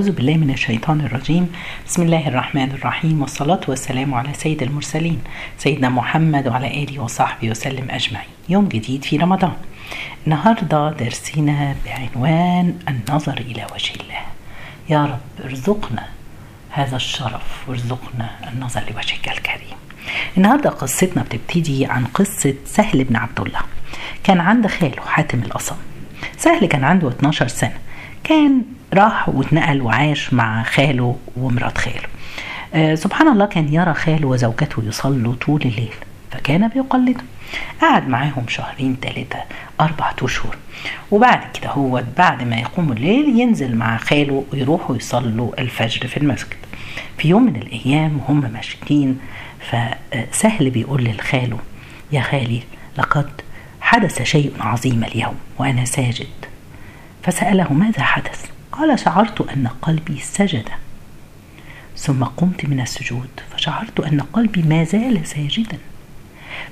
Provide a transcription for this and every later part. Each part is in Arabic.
أعوذ بالله من الشيطان الرجيم. بسم الله الرحمن الرحيم والصلاة والسلام على سيد المرسلين سيدنا محمد وعلى آله وصحبه وسلم أجمعين. يوم جديد في رمضان. النهاردة درسنا بعنوان النظر إلى وجه الله. يا رب ارزقنا هذا الشرف وارزقنا النظر لوجهك الكريم. النهاردة قصتنا بتبتدي عن قصة سهل بن عبد الله. كان عند خاله حاتم الأصم. سهل كان عنده 12 سنة. كان راح واتنقل وعاش مع خاله ومرات خاله. آه سبحان الله كان يرى خاله وزوجته يصلوا طول الليل فكان بيقلده قعد معاهم شهرين ثلاثة أربعة أشهر. وبعد كده هو بعد ما يقوم الليل ينزل مع خاله ويروحوا يصلوا الفجر في المسجد. في يوم من الأيام وهم ماشيين فسهل بيقول لخاله يا خالي لقد حدث شيء عظيم اليوم وأنا ساجد. فسأله ماذا حدث؟ قال شعرت أن قلبي سجد. ثم قمت من السجود فشعرت أن قلبي ما زال ساجدا.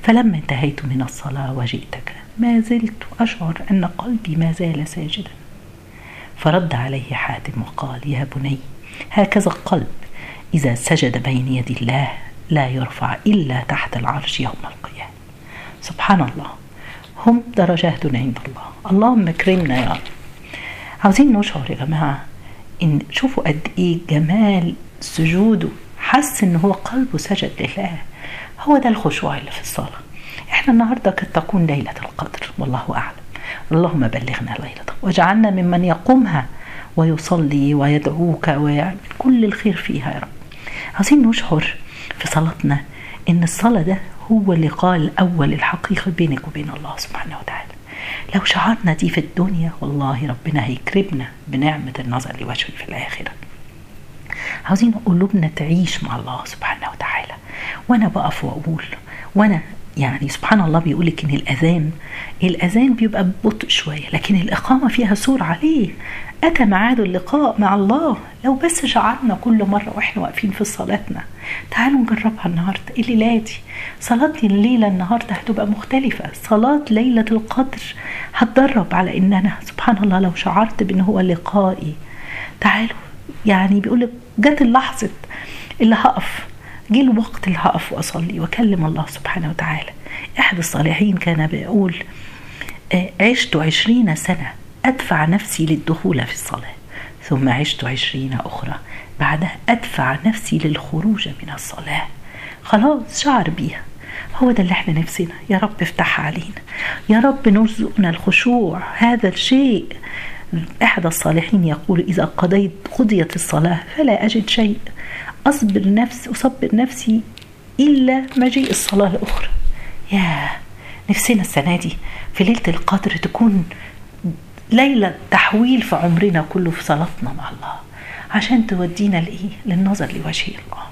فلما انتهيت من الصلاة وجئتك ما زلت أشعر أن قلبي ما زال ساجدا. فرد عليه حاتم وقال يا بني هكذا القلب إذا سجد بين يدي الله لا يرفع إلا تحت العرش يوم القيامة. سبحان الله. هم درجات عند الله. اللهم اكرمنا يا رب. عاوزين نشعر يا جماعة إن شوفوا قد إيه جمال سجوده. حس إن هو قلبه سجد لله. هو ده الخشوع اللي في الصلاة. إحنا النهاردة قد تكون ليلة القدر والله أعلم. اللهم بلغنا ليلة واجعلنا ممن يقومها ويصلي ويدعوك ويعمل كل الخير فيها يا رب. عايزين نشعر في صلاتنا إن الصلاة ده هو اللقاء الأول الحقيقي بينك وبين الله سبحانه وتعالى. لو شعرنا دي في الدنيا والله ربنا هيكرمنا بنعمة النظر لوجهه في الآخرة. عاوزين قلوبنا تعيش مع الله سبحانه وتعالى. وأنا بقف وأقول وأنا يعني سبحان الله بيقول إن الأذان الأذان بيبقى ببطء شوية لكن الإقامة فيها سور عليه أتى ميعاد اللقاء مع الله. لو بس شعرنا كل مرة وإحنا واقفين في صلاتنا. تعالوا نجربها النهارده. الليلة دي؟ صلاتي الليلة النهارده هتبقى مختلفة. صلاة ليلة القدر. هتدرب على إن أنا سبحان الله لو شعرت بإن هو لقائي. تعالوا يعني بيقول لك جت اللحظة اللي هقف. جه الوقت اللي هقف وأصلي وأكلم الله سبحانه وتعالى. أحد الصالحين كان بيقول عشت عشرين سنة أدفع نفسي للدخول في الصلاة ثم عشت عشرين أخرى. بعدها أدفع نفسي للخروج من الصلاة. خلاص شعر بيها. هو ده اللي إحنا نفسنا. يا رب افتحها علينا. يا رب نرزقنا الخشوع. هذا الشيء. أحد الصالحين يقول إذا قضيت قضيت الصلاة فلا أجد شيء. أصبر نفس أصبر نفسي إلا مجيء الصلاة الأخرى. يا نفسنا السنة دي في ليلة القدر تكون ليلة تحويل في عمرنا كله في صلاتنا مع الله. عشان تودينا لإيه؟ للنظر لوجه الله.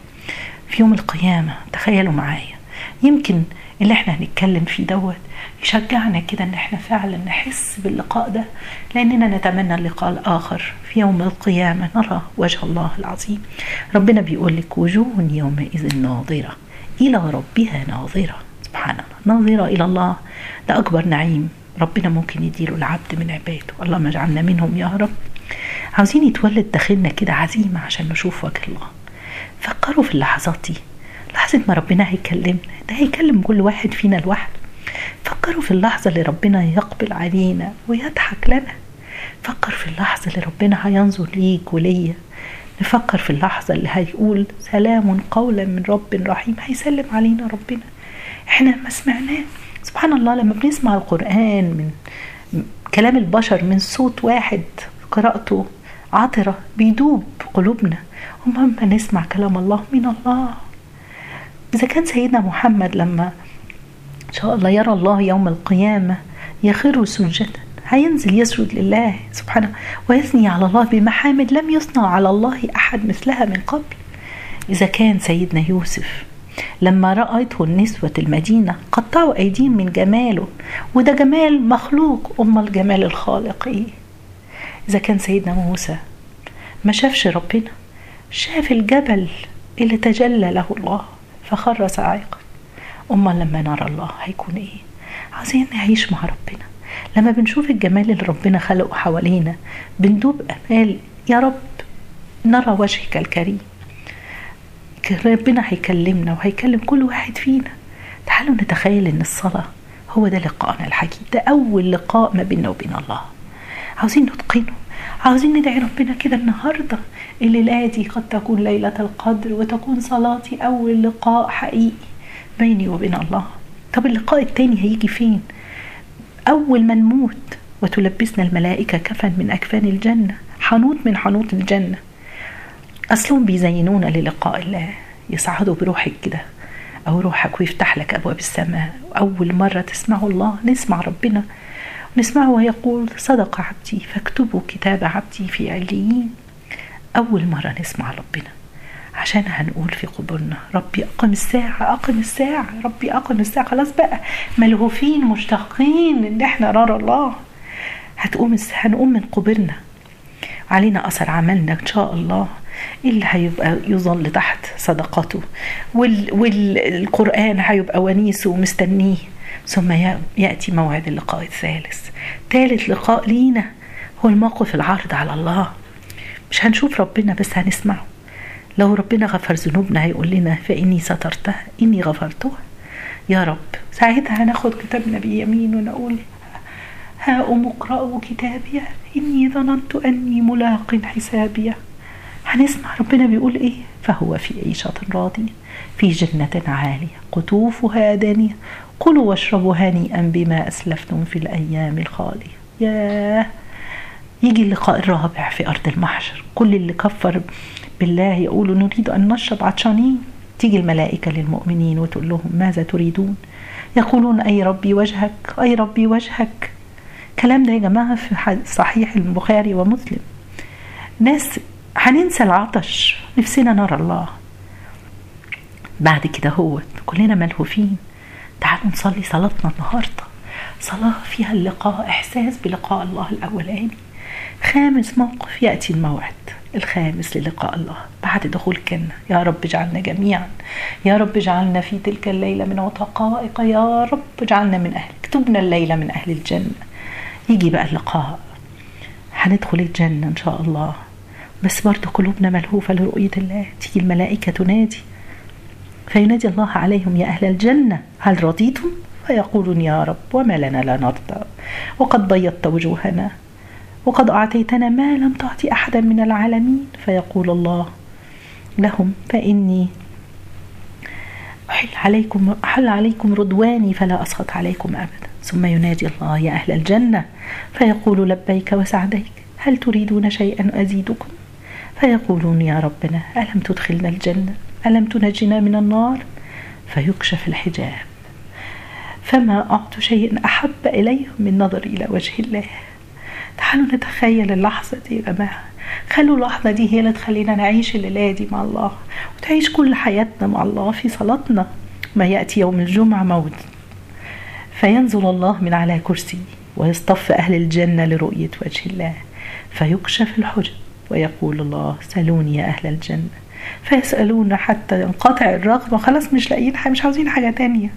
في يوم القيامة تخيلوا معايا. يمكن اللي إحنا هنتكلم فيه دوت يشجعنا كده ان إحنا فعلا نحس باللقاء ده لأننا نتمنى اللقاء الآخر في يوم القيامة نرى وجه الله العظيم. ربنا بيقول لك وجوه يومئذ ناظرة إلى ربها ناظرة. سبحان الله. ناظرة إلى الله. ده أكبر نعيم ربنا ممكن يديله العبد من عباده. اللهم اجعلنا منهم يا رب. عاوزين يتولد داخلنا كده عزيمة عشان نشوف وجه الله. فكروا في اللحظات دي. لحظة ما ربنا هيكلمنا ده هيكلم كل واحد فينا لوحده. فكروا في اللحظة اللي ربنا يقبل علينا ويضحك لنا. فكر في اللحظة اللي ربنا هينظر ليك وليا. نفكر في اللحظة اللي هيقول سلام قولا من رب رحيم هيسلم علينا ربنا. إحنا ما سمعناه. سبحان الله لما بنسمع القرآن من كلام البشر من صوت واحد قراءته عطرة بيدوب قلوبنا. ومهما نسمع كلام الله من الله. إذا كان سيدنا محمد لما إن شاء الله يرى الله يوم القيامة يخر سجدا هينزل يسجد لله سبحانه ويثني على الله بمحامد لم يصنع على الله أحد مثلها من قبل. إذا كان سيدنا يوسف لما رأيته النسوة المدينة قطعوا أيديهم من جماله وده جمال مخلوق أم الجمال الخالق. إيه؟ إذا كان سيدنا موسى ما شافش ربنا شاف الجبل اللي تجلى له الله. فخر صاعقا أما لما نرى الله هيكون إيه؟ عايزين نعيش مع ربنا. لما بنشوف الجمال اللي ربنا خلقه حوالينا بندوب أمال يا رب نرى وجهك الكريم. ربنا هيكلمنا وهيكلم كل واحد فينا. تعالوا نتخيل إن الصلاة هو ده لقاءنا الحقيقي ده أول لقاء ما بيننا وبين الله. عاوزين نتقنه. عاوزين ندعي ربنا كده النهاردة. الليلة دي قد تكون ليلة القدر وتكون صلاتي أول لقاء حقيقي بيني وبين الله. طب اللقاء التاني هيجي فين؟ أول ما نموت وتلبسنا الملائكة كفن من أكفان الجنة. حنوط من حنوط الجنة. أصلهم بيزينونا للقاء الله. يصعدوا بروحك كده أو روحك ويفتح لك أبواب السماء. أول مرة تسمع الله نسمع ربنا. نسمعه ويقول صدق عبدي فاكتبوا كتاب عبدي في عليين. أول مرة نسمع ربنا. عشان هنقول في قبورنا ربي أقم الساعة أقم الساعة ربي أقم الساعة. خلاص بقى ملهوفين مشتاقين إن إحنا نرى الله. هتقوم هنقوم من قبورنا. علينا أثر عملنا إن شاء الله. اللي هيبقى يظل تحت؟ صدقته. وال والقرآن هيبقى ونيسه ومستنيه. ثم يأتي موعد اللقاء الثالث. ثالث لقاء لينا هو الموقف العارض على الله. مش هنشوف ربنا بس هنسمعه. لو ربنا غفر ذنوبنا هيقول لنا فإني سترتها إني غفرتها. يا رب ساعتها هناخد كتابنا بيمين ونقول هاؤم اقرأوا كتابي؟ إني ظننت أني ملاق حسابي. هنسمع ربنا بيقول إيه؟ فهو في عيشة راضية في جنة عالية قطوفها دانية كلوا واشربوا هنيئا بما أسلفتم في الأيام الخالية. ياه! يجي اللقاء الرابع في أرض المحشر. كل اللي كفر بالله يقولوا نريد أن نشرب عطشانين. تيجي الملائكة للمؤمنين وتقول لهم ماذا تريدون؟ يقولون أي ربي وجهك؟ أي ربي وجهك؟ الكلام ده يا جماعة في صحيح البخاري ومسلم. ناس هننسى العطش. نفسنا نرى الله. بعد كده هو كلنا ملهوفين. تعالوا نصلي صلاتنا النهارده. صلاة فيها اللقاء إحساس بلقاء الله الأولاني. خامس موقف يأتي الموعد. الخامس للقاء الله. بعد دخول الجنة. يا رب اجعلنا جميعا. يا رب اجعلنا في تلك الليلة من عتقائك يا رب اجعلنا من أهل اكتبنا الليلة من أهل الجنة. يجي بقى اللقاء. هندخل الجنة إن شاء الله. بس برضه قلوبنا ملهوفة لرؤية الله. تيجي الملائكة تنادي. فينادي الله عليهم يا أهل الجنة هل رضيتم؟ فيقولون يا رب وما لنا لا نرضى. وقد بيضت وجوهنا. وقد أعطيتنا ما لم تعطي أحدا من العالمين. فيقول الله لهم فإني أحل عليكم أحل عليكم رضواني فلا أسخط عليكم أبدا. ثم ينادي الله يا أهل الجنة. فيقول لبيك وسعديك هل تريدون شيئا أزيدكم؟ فيقولون يا ربنا ألم تدخلنا الجنة؟ ألم تنجنا من النار؟ فيكشف الحجاب. فما أعطوا شيء أحب إليهم من نظر إلى وجه الله. تعالوا نتخيل اللحظة دي يا جماعة. خلوا اللحظة دي هي اللي تخلينا نعيش الليلة دي مع الله وتعيش كل حياتنا مع الله في صلاتنا. ما يأتي يوم الجمعة موت. فينزل الله من على كرسي ويصطف أهل الجنة لرؤية وجه الله. فيكشف الحجب. ويقول الله سلوني يا أهل الجنة. فيسألون حتى ينقطع الرغبة خلاص مش لاقيين حاجة مش عاوزين حاجة تانية.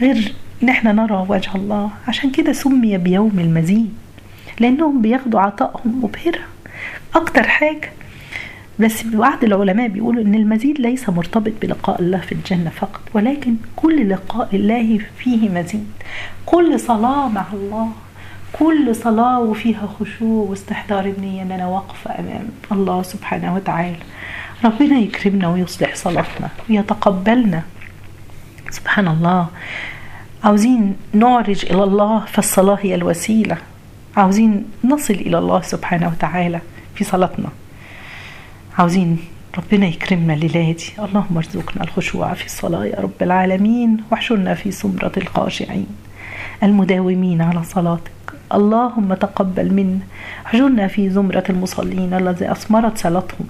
غير ان إحنا نرى وجه الله. عشان كده سمي بيوم المزيد لأنهم بياخدوا عطائهم مبهرة. أكتر حاجة بس بعض العلماء بيقولوا إن المزيد ليس مرتبط بلقاء الله في الجنة فقط ولكن كل لقاء الله فيه مزيد. كل صلاة مع الله. كل صلاة وفيها خشوع واستحضار النية إن أنا واقفة أمام الله سبحانه وتعالى. ربنا يكرمنا ويصلح صلاتنا ويتقبلنا. سبحان الله عاوزين نعرج إلى الله فالصلاة هي الوسيلة. عاوزين نصل إلى الله سبحانه وتعالى في صلاتنا. عاوزين ربنا يكرمنا الليلة دي اللهم ارزقنا الخشوع في الصلاة يا رب العالمين. واحشرنا في سمرة الخاشعين. المداومين على صلاتك. اللهم تقبل منا. احشرنا في زمرة المصلين الذي أثمرت صلاتهم.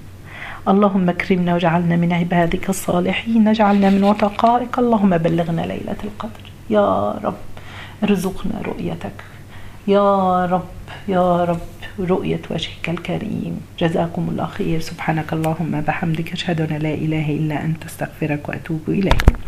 اللهم اكرمنا واجعلنا من عبادك الصالحين. اجعلنا من وتقائك اللهم بلغنا ليلة القدر. يا رب ارزقنا رؤيتك. يا رب يا رب رؤية وجهك الكريم. جزاكم الله خير. سبحانك اللهم بحمدك. أشهد أن لا إله إلا أنت. أستغفرك وأتوب إليك.